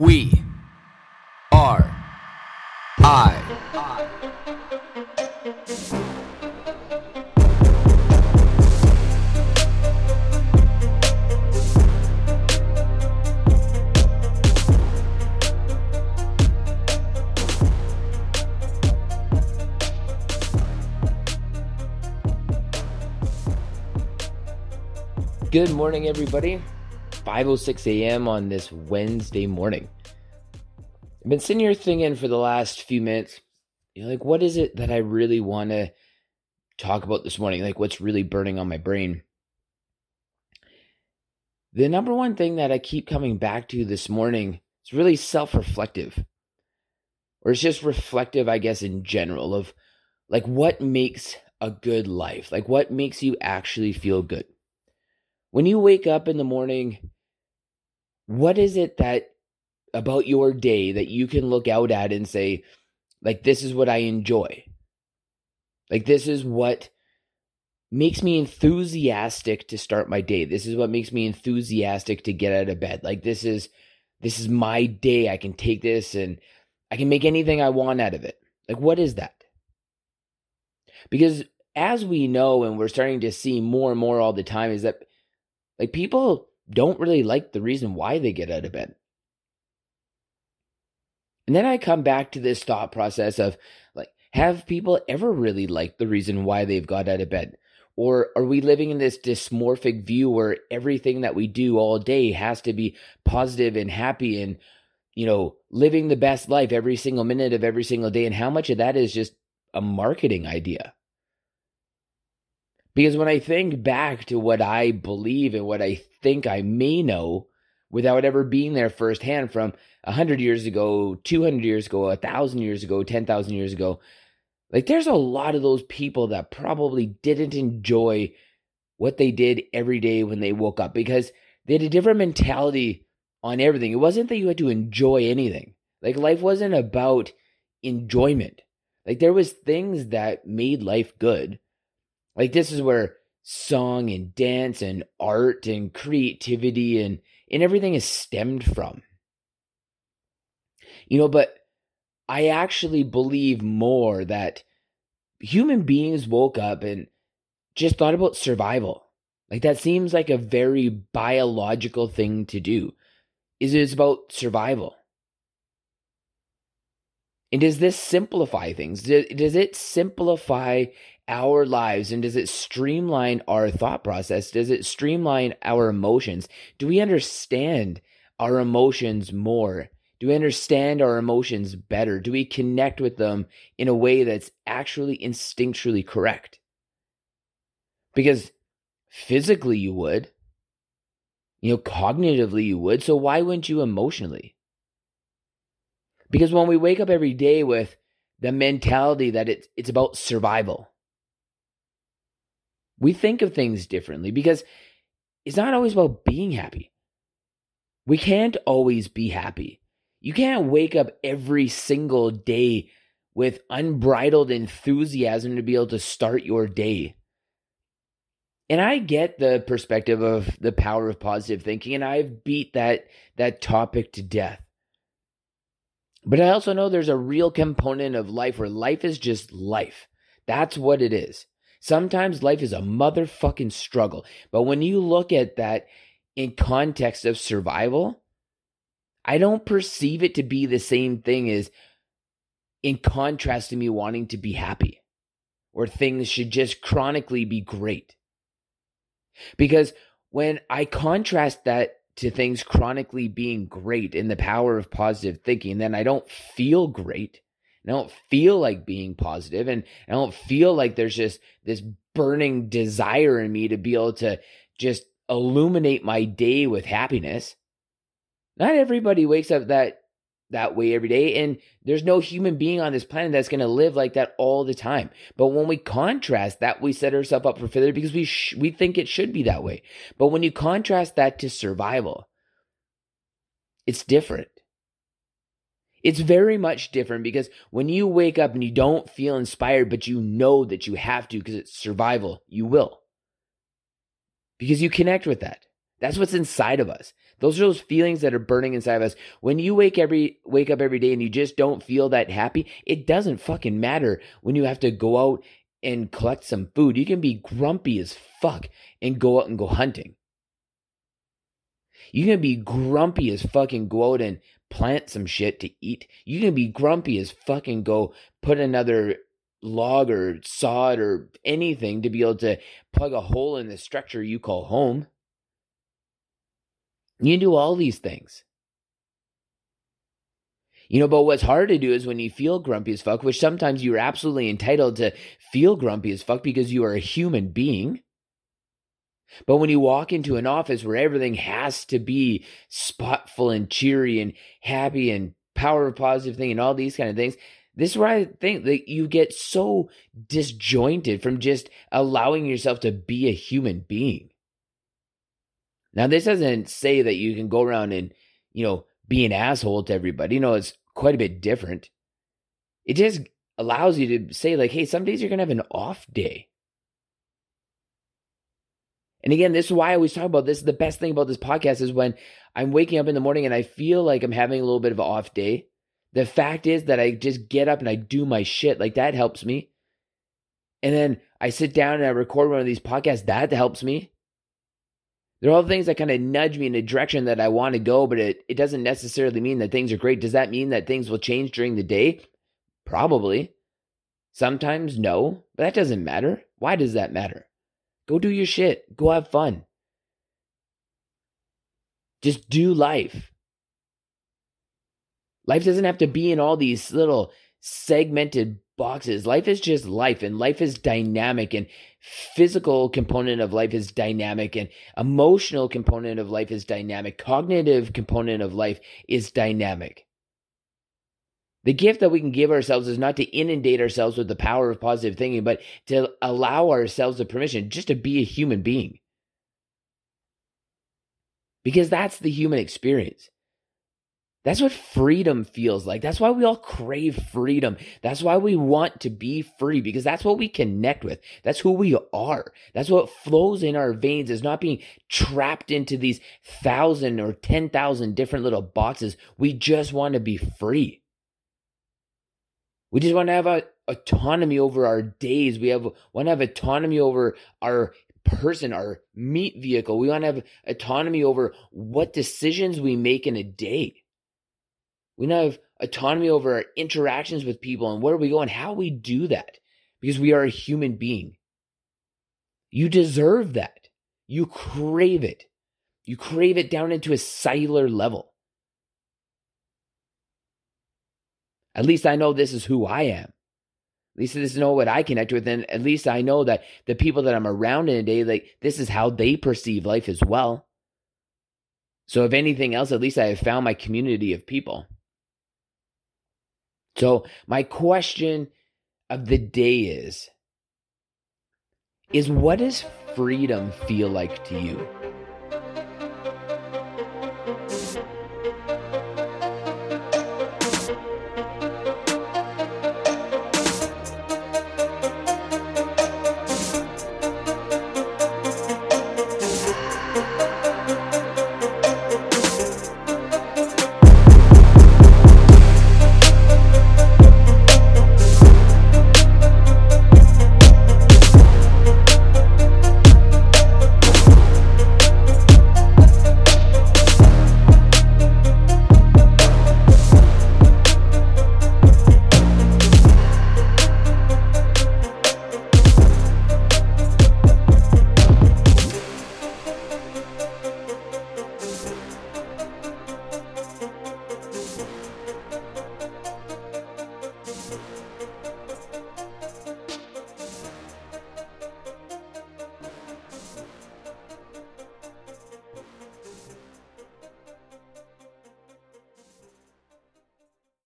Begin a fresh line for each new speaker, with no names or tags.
We are I.
Good morning, everybody. 5:06 a.m. on this Wednesday morning. I've been sitting here thinking for the last few minutes, you know, like what is it that I really want to talk about this morning? Like what's really burning on my brain? The number one thing that I keep coming back to this morning is really self-reflective. Or it's just reflective, I guess, in general of like what makes a good life? Like what makes you actually feel good? when you wake up in the morning, what is it that about your day that you can look out at and say, like, this is what I enjoy? Like, this is what makes me enthusiastic to start my day. This is what makes me enthusiastic to get out of bed. Like, this is. This is my day. I can take this and I can make anything I want out of it. Like, what is that? Because as we know, and we're starting to see more and more all the time, is that like people don't really like the reason why they get out of bed. And then I come back to this thought process of like, have people ever really liked the reason why they've got out of bed? Or are we living in this dysmorphic view where everything that we do all day has to be positive and happy and, you know, living the best life every single minute of every single day? And how much of that is just a marketing idea? Because when I think back to what I believe and what I think I may know without ever being there firsthand from 100 years ago, 200 years ago, 1,000 years ago, 10,000 years ago, like there's a lot of those people that probably didn't enjoy what they did every day when they woke up because they had a different mentality on everything. It wasn't that you had to enjoy anything. Like life wasn't about enjoyment. Like there was things that made life good like this is where song and dance and art and creativity and and everything is stemmed from. You know, but I actually believe more that human beings woke up and just thought about survival. Like that seems like a very biological thing to do. Is it's about survival. And does this simplify things? Does it simplify our lives and does it streamline our thought process? Does it streamline our emotions? Do we understand our emotions more? Do we understand our emotions better? Do we connect with them in a way that's actually instinctually correct? Because physically you would, you know, cognitively you would. So why wouldn't you emotionally? Because when we wake up every day with the mentality that it's, it's about survival, we think of things differently because it's not always about being happy. We can't always be happy. You can't wake up every single day with unbridled enthusiasm to be able to start your day. And I get the perspective of the power of positive thinking and I've beat that that topic to death. But I also know there's a real component of life where life is just life. That's what it is. Sometimes life is a motherfucking struggle. But when you look at that in context of survival, I don't perceive it to be the same thing as in contrast to me wanting to be happy or things should just chronically be great. Because when I contrast that to things chronically being great in the power of positive thinking, then I don't feel great. I don't feel like being positive and I don't feel like there's just this burning desire in me to be able to just illuminate my day with happiness. Not everybody wakes up that that way every day and there's no human being on this planet that's going to live like that all the time. But when we contrast that we set ourselves up for failure because we sh- we think it should be that way. But when you contrast that to survival, it's different. It's very much different because when you wake up and you don't feel inspired, but you know that you have to because it's survival, you will. Because you connect with that. That's what's inside of us. Those are those feelings that are burning inside of us. When you wake every wake up every day and you just don't feel that happy, it doesn't fucking matter when you have to go out and collect some food. You can be grumpy as fuck and go out and go hunting. You can be grumpy as fucking go out and plant some shit to eat. You can be grumpy as fucking go put another log or sod or anything to be able to plug a hole in the structure you call home. You can do all these things. You know, but what's hard to do is when you feel grumpy as fuck, which sometimes you're absolutely entitled to feel grumpy as fuck because you are a human being. But when you walk into an office where everything has to be spotful and cheery and happy and power of positive thing and all these kind of things, this is where I think that you get so disjointed from just allowing yourself to be a human being. Now, this doesn't say that you can go around and, you know, be an asshole to everybody. You know, it's quite a bit different. It just allows you to say, like, hey, some days you're going to have an off day. And again, this is why I always talk about this. The best thing about this podcast is when I'm waking up in the morning and I feel like I'm having a little bit of an off day. The fact is that I just get up and I do my shit. Like that helps me. And then I sit down and I record one of these podcasts. That helps me. They're all things that kind of nudge me in a direction that I want to go, but it, it doesn't necessarily mean that things are great. Does that mean that things will change during the day? Probably. Sometimes no, but that doesn't matter. Why does that matter? Go do your shit. Go have fun. Just do life. Life doesn't have to be in all these little segmented boxes. Life is just life, and life is dynamic, and physical component of life is dynamic, and emotional component of life is dynamic. Cognitive component of life is dynamic. The gift that we can give ourselves is not to inundate ourselves with the power of positive thinking, but to allow ourselves the permission just to be a human being. Because that's the human experience. That's what freedom feels like. That's why we all crave freedom. That's why we want to be free because that's what we connect with. That's who we are. That's what flows in our veins is not being trapped into these thousand or 10,000 different little boxes. We just want to be free. We just want to have a, autonomy over our days. We have want to have autonomy over our person, our meat vehicle. We want to have autonomy over what decisions we make in a day. We to have autonomy over our interactions with people and where we go and how we do that because we are a human being. You deserve that. You crave it. You crave it down into a cellular level. At least I know this is who I am. At least this is know what I connect with, and at least I know that the people that I'm around in a day, like this is how they perceive life as well. So if anything else, at least I have found my community of people. So my question of the day is is what does freedom feel like to you?